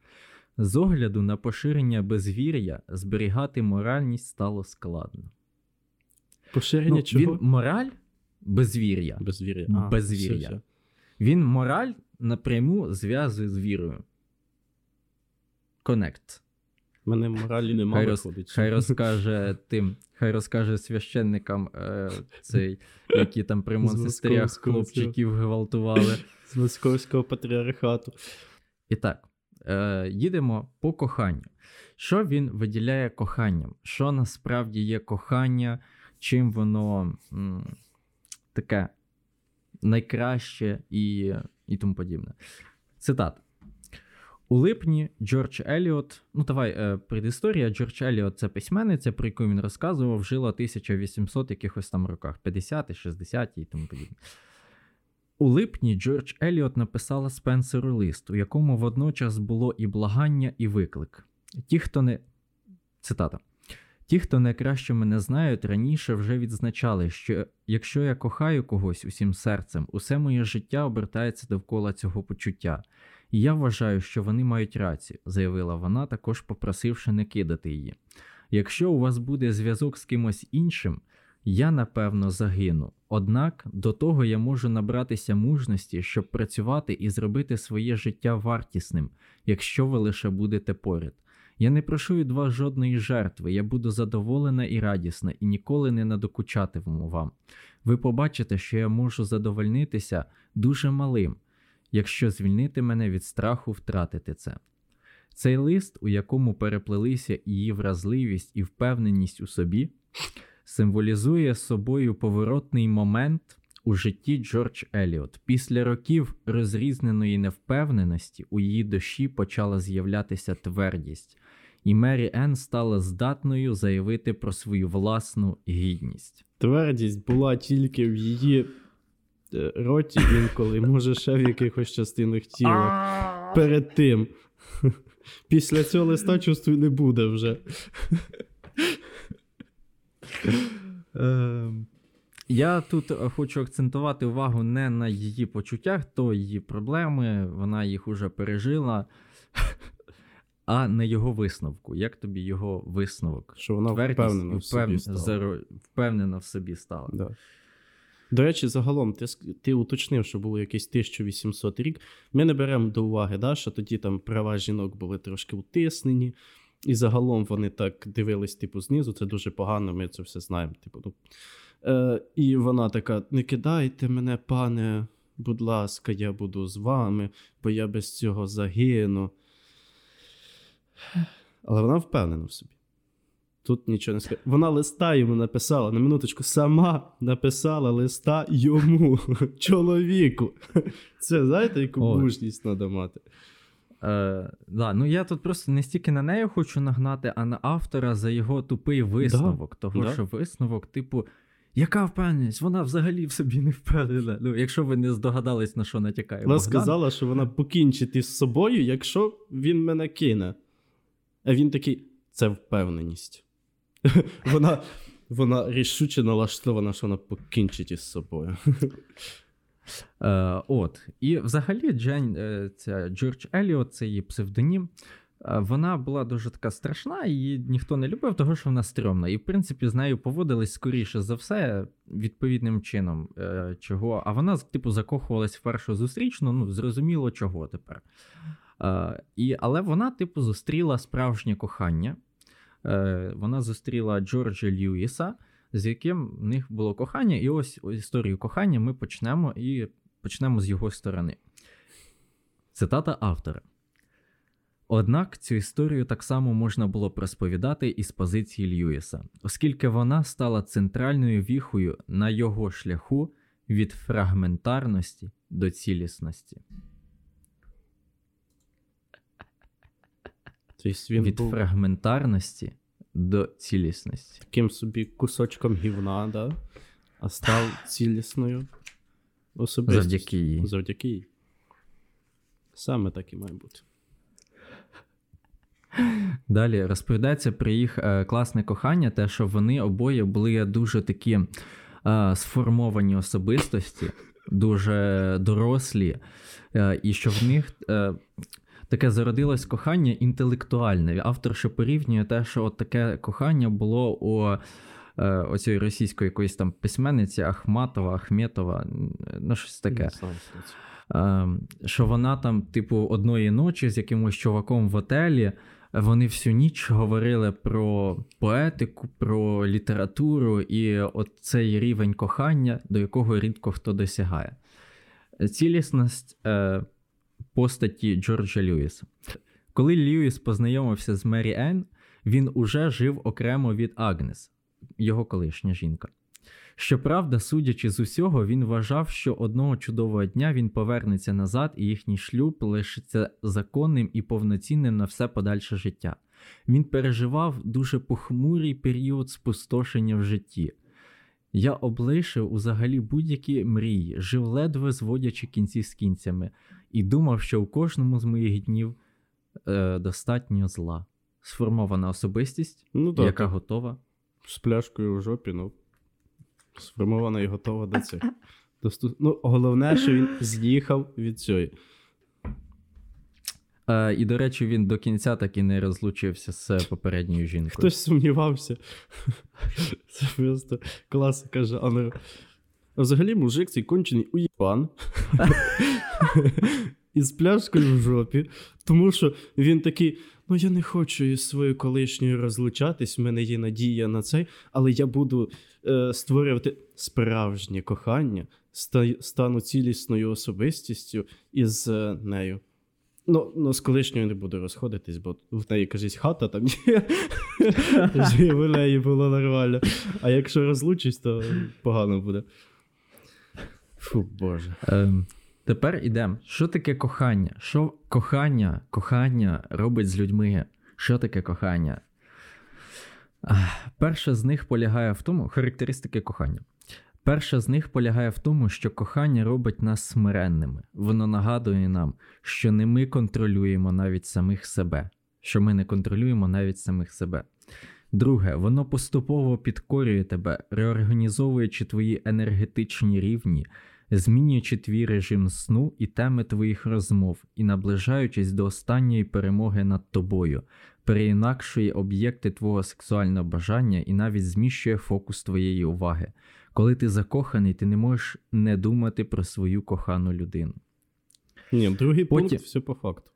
A: З огляду на поширення безвір'я зберігати моральність стало складно.
B: Поширення
A: Ну,
B: чого?
A: Він мораль безвір'я.
B: Безвір'я. А,
A: Безвір'я.
B: все, все.
A: Він мораль напряму зв'язує з вірою. Конект.
B: Мене моралі
A: Хай,
B: немає
A: роз, хай розкаже тим, хай розкаже священникам, е, цей, які там при монастирях хлопчиків гвалтували.
B: З московського патріархату.
A: І так, е, їдемо по коханню. Що він виділяє коханням? Що насправді є кохання, чим воно м, таке найкраще і, і тому подібне. Цитата. У липні Джордж Еліот, ну давай е, предісторія. Джордж Еліот це письменниця, про яку він розказував, жила 1800 якихось там роках, 50 60 і тому подібне. У липні Джордж Еліот написала Спенсеру лист, у якому водночас було і благання, і виклик. Ті, хто не. Цитата. Ті, хто найкраще мене знають, раніше вже відзначали, що якщо я кохаю когось усім серцем, усе моє життя обертається довкола цього почуття. І я вважаю, що вони мають рацію, заявила вона, також попросивши не кидати її. Якщо у вас буде зв'язок з кимось іншим, я напевно загину. Однак до того я можу набратися мужності, щоб працювати і зробити своє життя вартісним, якщо ви лише будете поряд. Я не прошу від вас жодної жертви, я буду задоволена і радісна, і ніколи не надокучатиму вам. Ви побачите, що я можу задовольнитися дуже малим, якщо звільнити мене від страху втратити це. Цей лист, у якому переплелися її вразливість і впевненість у собі, символізує собою поворотний момент у житті Джордж Еліот. Після років розрізненої невпевненості у її душі почала з'являтися твердість, і Мері Енн стала здатною заявити про свою власну гідність.
B: Твердість була тільки в її е, роті інколи, може, ще в якихось частинах тіла. Перед тим. Після цього листа, чувствую, не буде вже.
A: Ем, Я тут е, хочу акцентувати увагу не на її почуттях, то її проблеми, вона їх уже пережила, а на його висновку. Як тобі його висновок?
B: Що вона впевнена в собі стала.
A: заро- впевнена в собі стала.
B: Да. До речі, загалом, ти, ти уточнив, що було якийсь 1800 рік. Ми не беремо до уваги, да, що тоді там права жінок були трошки утиснені, і загалом вони так дивились, типу, знизу. Це дуже погано, ми це все знаємо. Типу, ну. е, і вона така: не кидайте мене, пане, будь ласка, я буду з вами, бо я без цього загину. Але вона впевнена в собі. Тут нічого не скаже. Вона листа йому написала на минуточку, сама написала листа йому, чоловіку. Це знаєте, яку мужність треба мати.
A: Е, да, ну я тут просто не стільки на неї хочу нагнати, а на автора за його тупий висновок. Того,
B: да.
A: що висновок, типу, яка впевненість? Вона взагалі в собі не впевнена. Ну, якщо ви не здогадались, на що натякає.
B: Вона
A: Богдан.
B: сказала, що вона покінчить із собою, якщо він мене кине. А він такий: це впевненість. Вона, вона рішуче налаштована, що вона покінчить із собою.
A: Е, от. І взагалі Джен, е, ця Джордж Еліот, це її псевдонім. е, Вона була дуже така страшна, її ніхто не любив, тому що вона стрьомна. І, в принципі, з нею поводились скоріше за все відповідним чином. Е, чого. А вона, типу, закохувалась в першу зустрічну, ну, зрозуміло, чого тепер. Е, і, але вона, типу, зустріла справжнє кохання. Е, вона зустріла Джорджа Льюіса, з яким в них було кохання, і ось історію кохання ми почнемо і почнемо з його сторони. Цитата автора. Однак цю історію так само можна було б розповідати із позиції Льюіса, оскільки вона стала центральною віхою на його шляху від фрагментарності до цілісності.
B: Тобто він
A: від
B: був
A: фрагментарності до цілісності.
B: таким собі кусочком гівна, да? а став цілісною особистістю.
A: Завдяки їй.
B: Завдяки їй. Саме так і має бути.
A: Далі розповідається про їх е, класне кохання, те, що вони обоє були дуже такі е, сформовані особистості, дуже дорослі, е, і що в них е, таке зародилось кохання інтелектуальне. Автор ще порівнює те, що от таке кохання було у е, оцієї російської якоїсь там письменниці Ахматова, Ахметова, ну щось таке.
B: Що.
A: Ем, що вона там, типу, одної ночі з якимось чуваком в отелі. Вони всю ніч говорили про поетику, про літературу і от цей рівень кохання, до якого рідко хто досягає. Цілісність е, постаті Джорджа Льюіса. Коли Льюіс познайомився з Мері Енн, він уже жив окремо від Агнес, його колишня жінка. Щоправда, судячи з усього, він вважав, що одного чудового дня він повернеться назад, і їхній шлюб лишиться законним і повноцінним на все подальше життя. Він переживав дуже похмурий період спустошення в житті. Я облишив узагалі будь-які мрії, жив ледве зводячи кінці з кінцями, і думав, що у кожному з моїх днів е, достатньо зла. Сформована особистість,
B: Ну так,
A: яка готова
B: з пляшкою в жопі, ну, сформована і готова до цього. Ну, головне, що він з'їхав від цієї.
A: Е, і, до речі, він до кінця так і не розлучився з попередньою жінкою.
B: Хтось сумнівався. Це просто класика жанру. А взагалі, мужик цей кончений уєбан. Із пляшкою в жопі. Тому що він такий: ну я не хочу із своєю колишньою розлучатись, в мене є надія на це, але я буду е, створювати справжнє кохання, ста- стану цілісною особистістю із е, нею. Ну, ну, з колишньою не буду розходитись, бо в неї, кажись, хата там є. В неї було нормально. А якщо розлучусь, то погано буде. Фу, Боже.
A: Ем, тепер ідемо. Що таке кохання? Що кохання, кохання робить з людьми? Що таке кохання? Перше з них полягає в тому, характеристики кохання. Перше з них полягає в тому, що кохання робить нас смиренними. Воно нагадує нам, що не ми контролюємо навіть самих себе, що ми не контролюємо навіть самих себе. Друге, воно поступово підкорює тебе, реорганізовуючи твої енергетичні рівні, змінюючи твій режим сну і теми твоїх розмов, і наближаючись до останньої перемоги над тобою, переінакшує об'єкти твого сексуального бажання і навіть зміщує фокус твоєї уваги. Коли ти закоханий, ти не можеш не думати про свою кохану людину.
B: Ні, другий
A: Потім-
B: пункт все по факту.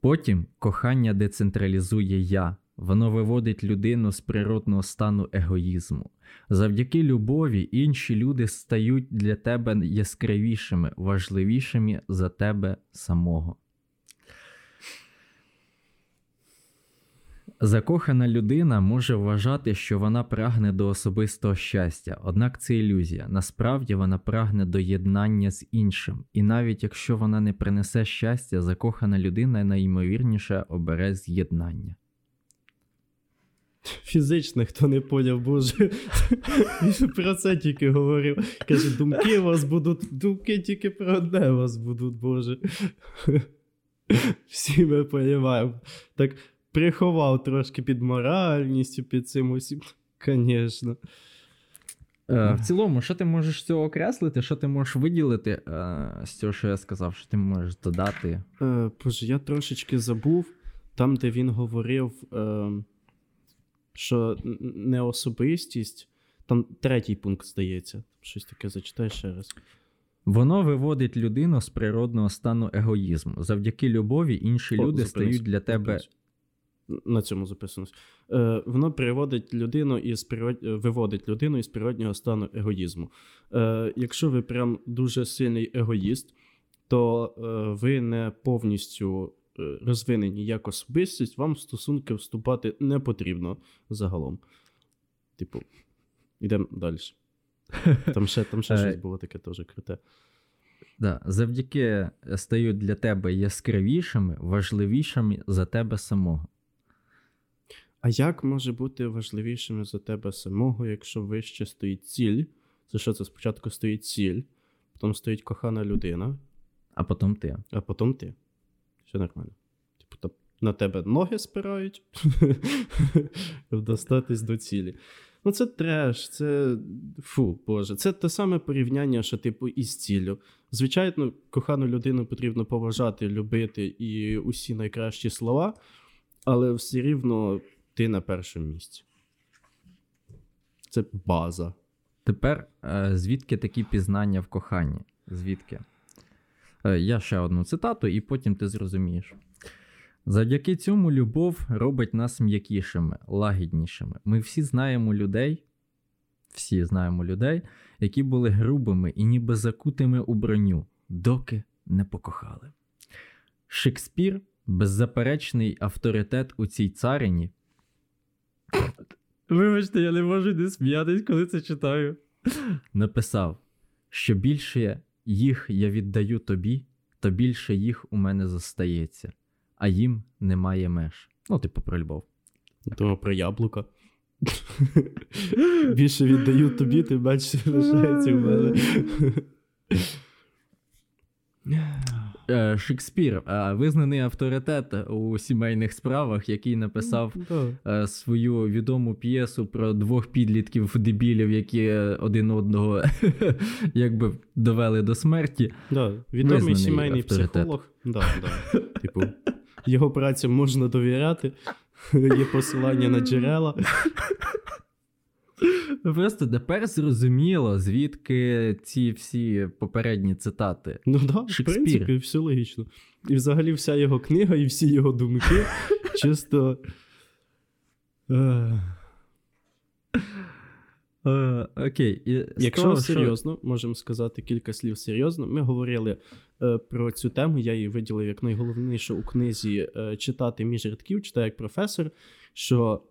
A: Потім кохання децентралізує я. Воно виводить людину з природного стану егоїзму. Завдяки любові інші люди стають для тебе яскравішими, важливішими за тебе самого. Закохана людина може вважати, що вона прагне до особистого щастя, однак це ілюзія. Насправді вона прагне до єднання з іншим, і навіть якщо вона не принесе щастя, закохана людина найімовірніше обере з'єднання.
B: Фізично, хто не поняв, боже. Про це тільки говорив. Каже, думки у вас будуть, думки тільки про одне у вас будуть, боже. Всі ми розуміємо. Так приховав трошки під моральністю, під цим усім. Звісно.
A: Е, в цілому, що ти можеш з цього окреслити, що ти можеш виділити е, з цього, що я сказав, що ти можеш додати?
B: Е, боже, я трошечки забув, там, де він говорив, е, що не особистість, там третій пункт здається. Щось таке зачитай ще раз.
A: Воно виводить людину з природного стану егоїзму. Завдяки любові інші
B: О,
A: люди стають для тебе.
B: На цьому записуюсь. Е, воно приводить людину із природ... е, виводить людину із природнього стану егоїзму. Е, якщо ви прям дуже сильний егоїст, то е, ви не повністю е, розвинені як особистість, вам в стосунки вступати не потрібно загалом. Типу, йдемо далі. Там ще, там ще
A: Е,
B: щось було таке теж круте.
A: Да, завдяки стають для тебе яскравішими, важливішими за тебе самого.
B: А як може бути важливішими за тебе самого, якщо вище стоїть ціль? Це що це спочатку стоїть ціль, потім стоїть кохана людина,
A: А потім ти.
B: а потім ти. Все нормально. Типу, на тебе ноги спирають, достатись до цілі. Ну, це треш, це фу, Боже, це те саме порівняння, що типу із ціллю. Звичайно, кохану людину потрібно поважати, любити і усі найкращі слова, але все рівно ти на першому місці. Це база.
A: Тепер е, звідки такі пізнання в коханні? Звідки? Е, я ще одну цитату, і потім ти зрозумієш. Завдяки цьому любов робить нас м'якішими, лагіднішими. Ми всі знаємо людей, всі знаємо людей, які були грубими і ніби закутими у броню, доки не покохали. Шекспір, беззаперечний авторитет у цій царині. Вибачте, я не можу не сміятись, коли це читаю. Написав, що більше їх я віддаю тобі, то більше їх у мене зостається, а їм немає меж. Ну, типу, про любов.
B: Думав про яблука. Більше віддаю тобі, ти бачиш, лишається в мене.
A: Е, Шекспір, е, визнаний авторитет у сімейних справах, який написав е, свою відому п'єсу про двох підлітків дебілів, які один одного якби довели до смерті.
B: Да, відомий
A: Визнаний
B: сімейний
A: авторитет.
B: психолог. Да, да. Типу, його працям можна довіряти, є посилання на джерела.
A: Просто тепер зрозуміло, звідки ці всі попередні цитати.
B: Ну так, да, в принципі, все логічно. І взагалі вся його книга і всі його думки чисто. Е,
A: Е, окей,
B: Якщо серйозно, можемо сказати кілька слів серйозно. Ми говорили е, про цю тему, я її виділив як найголовніше у книзі читати між рядків, читаю як професор, що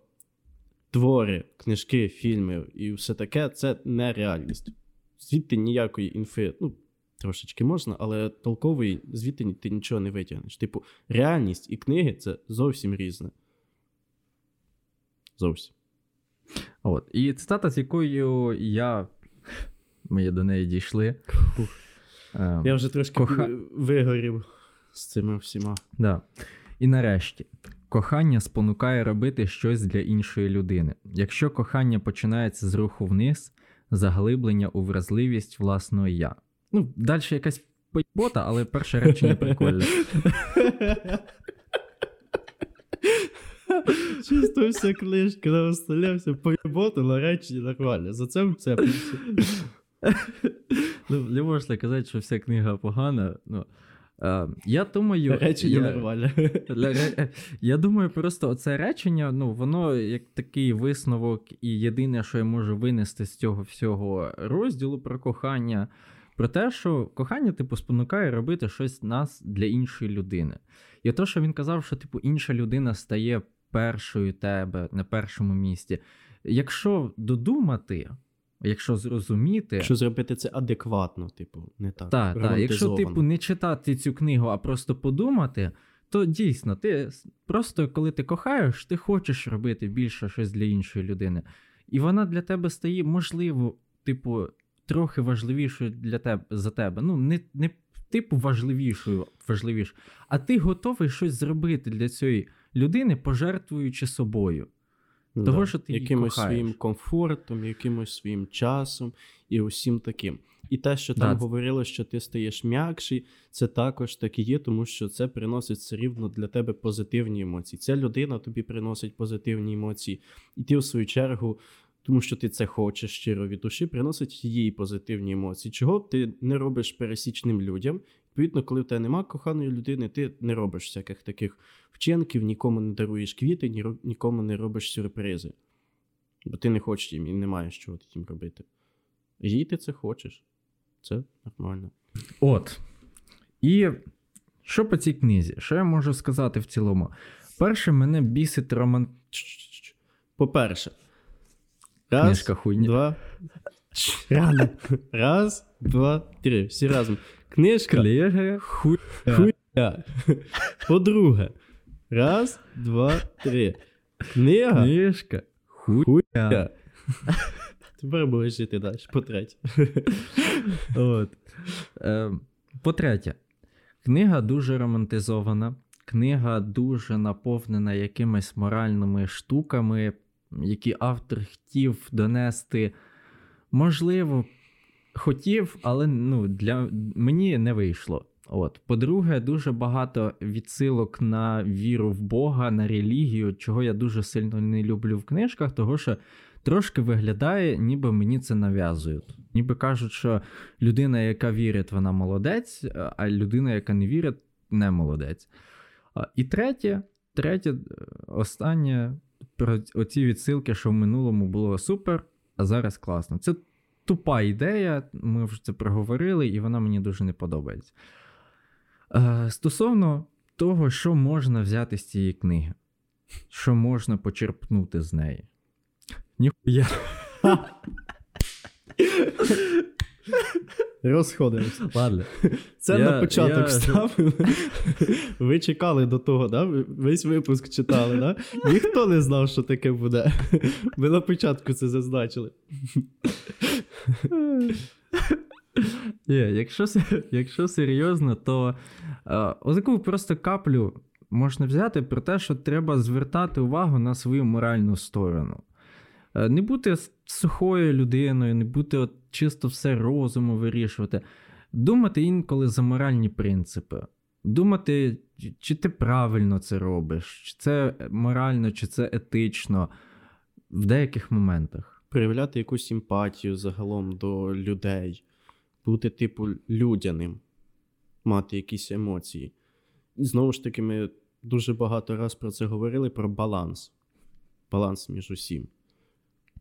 B: твори, книжки, фільми і все таке це не реальність. Звідти ніякої інфи, ну, трошечки можна, але толкової звідти ти нічого не витягнеш. Типу, реальність і книги це зовсім різне. Зовсім.
A: От. І цитата, з якою я. Ми до неї дійшли. Е,
B: Я вже трошки
A: Коха-
B: вигорів з цими всіма.
A: Да. І нарешті, кохання спонукає робити щось для іншої людини. Якщо кохання починається з руху вниз, заглиблення у вразливість власного я. Ну, далі якась поїбота, але перше речення прикольне.
B: Чисто вся книжка на столі, все поєботало, речі нормально. За це вцепився.
A: Ну, не можна казати, що вся книга погана. Ну, е, я думаю,
B: Речі
A: я,
B: нормально.
A: Для Я думаю, просто оце речення, ну, воно як такий висновок, і єдине, що я можу винести з цього всього розділу про кохання, про те, що кохання, типу, спонукає робити щось нас для іншої людини. І то, що він казав, що, типу, інша людина стає першою тебе на першому місці. Якщо додумати, якщо зрозуміти.
B: Якщо зробити це адекватно, типу, не так.
A: Так, так. Якщо, типу, не читати цю книгу, а просто подумати, то дійсно, ти просто коли ти кохаєш, ти хочеш робити більше щось для іншої людини. І вона для тебе стає, можливо, типу, трохи важливішою для тебе за тебе. Ну, не, не типу важливішою, важливішою, а ти готовий щось зробити для цієї людини, пожертвуючи собою. Того,
B: да.
A: що ти
B: якимось
A: кохаєш.
B: своїм комфортом, якимось своїм часом і усім таким. І те, що
A: Да,
B: там говорило, що ти стаєш м'якший, це також так і є, тому що це приносить все рівно для тебе позитивні емоції. Ця людина тобі приносить позитивні емоції, і ти, в свою чергу, тому що ти це хочеш щиро від душі, приносить їй позитивні емоції. Чого ти не робиш пересічним людям? Відповідно, коли в тебе нема коханої людини, ти не робиш всяких таких вчинків, нікому не даруєш квіти, нікому не робиш сюрпризи. Бо ти не хочеш їм і не маєш чого їм робити. Їй ти це хочеш. Це нормально.
A: От. І що по цій книзі? Що я можу сказати в цілому? Перше, мене бісить роман.
B: По-перше, раз,
A: Книжка хуйня.
B: два. Рано. Раз, два, три. Всі разом. Книжка.
A: Книга хуй.
B: Хуя. По-друге. Раз, два, три. Книга.
A: Книжка хуй.
B: Хуя. Тепер будеш жити далі. По-третє.
A: От. Е, по-третє, книга дуже романтизована. Книга дуже наповнена якимись моральними штуками, які автор хотів донести. Можливо, хотів, але ну, для мені не вийшло. От. По-друге, дуже багато відсилок на віру в Бога, на релігію, чого я дуже сильно не люблю в книжках, того що трошки виглядає, ніби мені це нав'язують. Ніби кажуть, що людина, яка вірить, вона молодець, а людина, яка не вірить, не молодець. І третє, третє, е, останнє про оці відсилки, що в минулому було супер, а зараз класно. Це тупа ідея, ми вже це проговорили, і вона мені дуже не подобається. Е, Стосовно того, що можна взяти з цієї книги, що можна почерпнути з неї. Ніхуя.
B: Розходимося.
A: Ладно.
B: Це
A: Я-
B: на початок
A: я-
B: вставили. Ви чекали до того, да? Весь випуск читали, да? Ніхто не знав, що таке буде. Ми на початку це зазначили.
A: Ні, якщо, якщо серйозно, то е, отаку просто каплю можна взяти про те, що треба звертати увагу на свою моральну сторону. Е, не бути сухою людиною, не бути от чисто все розуму вирішувати. Думати інколи за моральні принципи. Думати, чи- ти правильно це робиш, чи це морально, чи це етично в деяких моментах.
B: проявляти якусь емпатію загалом до людей, бути, типу, людяним, мати якісь емоції. І знову ж таки, ми дуже багато раз про це говорили: про баланс. Баланс між усім.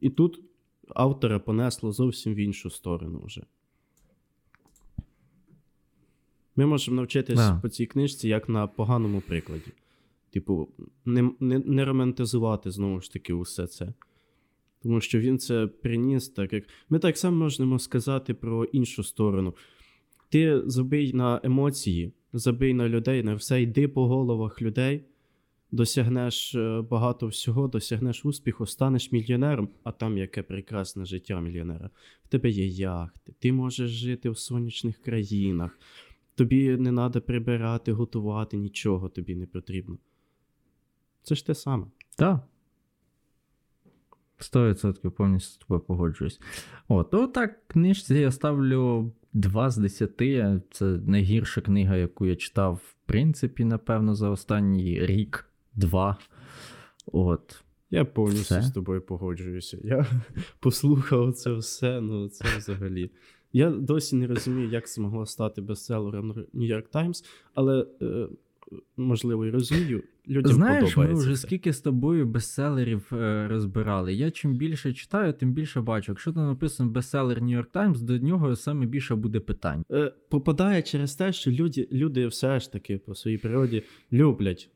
B: І тут автора понесло зовсім в іншу сторону вже. Ми можемо навчитись
A: Да.
B: по цій книжці як на поганому прикладі. Типу, не, не, не романтизувати знову ж таки усе це. Тому що він це приніс так, як. Ми так само можемо сказати про іншу сторону. Ти забий на емоції, забий на людей, на все, йди по головах людей, досягнеш е, багато всього, досягнеш успіху, станеш мільйонером, а там яке прекрасне життя мільйонера. В тебе є яхти, ти можеш жити в сонячних країнах, тобі не треба прибирати, готувати, нічого тобі не потрібно. Це ж те саме.
A: Так. 100% повністю з тобою погоджуюсь. От, то так, книжці я ставлю 2 з 10. Це найгірша книга, яку я читав, в принципі, напевно, за останній рік, два. От.
B: Я повністю
A: Все?
B: з тобою погоджуюся. Я послухав це все, ну це взагалі. Я досі не розумію, як це могло стати бестселером New York Times, але е, можливо і розумію. Людям
A: Знаєш, ми вже
B: це.
A: скільки з тобою бестселерів е, розбирали. Я чим більше читаю, тим більше бачу. Якщо там написано бестселер New York Times, до нього саме більше буде питань.
B: Е, попадає через те, що люди, люди все ж таки по своїй природі люблять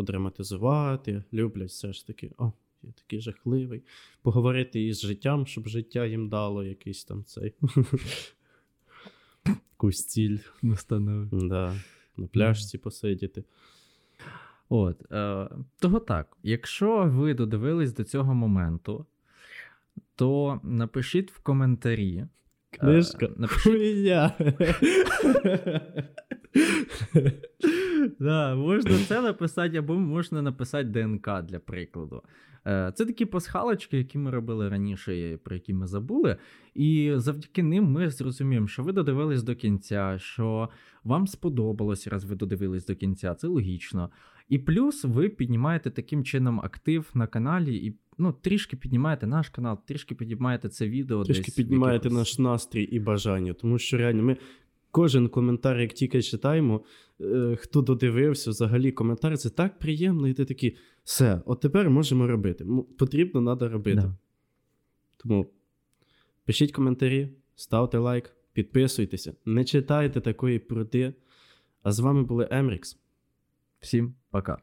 B: подраматизувати, люблять все ж таки, о, я такий жахливий, поговорити із життям, щоб життя їм дало якийсь там цей якусь ціль. Да, на пляжці посидіти.
A: От, е, того так, якщо ви додивились до цього моменту, то напишіть в коментарі. е, напишіть,
B: Хуйня.
A: да, можна це написати, або можна написати ДНК для прикладу. Е, Це такі пасхалочки, які ми робили раніше, про які ми забули. І завдяки ним ми зрозуміємо, що ви додивились до кінця, що вам сподобалось, раз ви додивились до кінця, це логічно. І плюс ви піднімаєте таким чином актив на каналі і ну, трішки піднімаєте наш канал, трішки піднімаєте це відео.
B: Трішки
A: десь
B: піднімаєте
A: якихось-
B: наш настрій і бажання, тому що реально ми кожен коментар, як тільки читаємо, е, хто додивився, взагалі коментар, це так приємно, і ти такий, все, от тепер можемо робити. Потрібно, треба робити.
A: Да.
B: Тому пишіть коментарі, ставте лайк, підписуйтеся, не читайте такої пруди. А з вами були Емрікс.
A: Всім пока.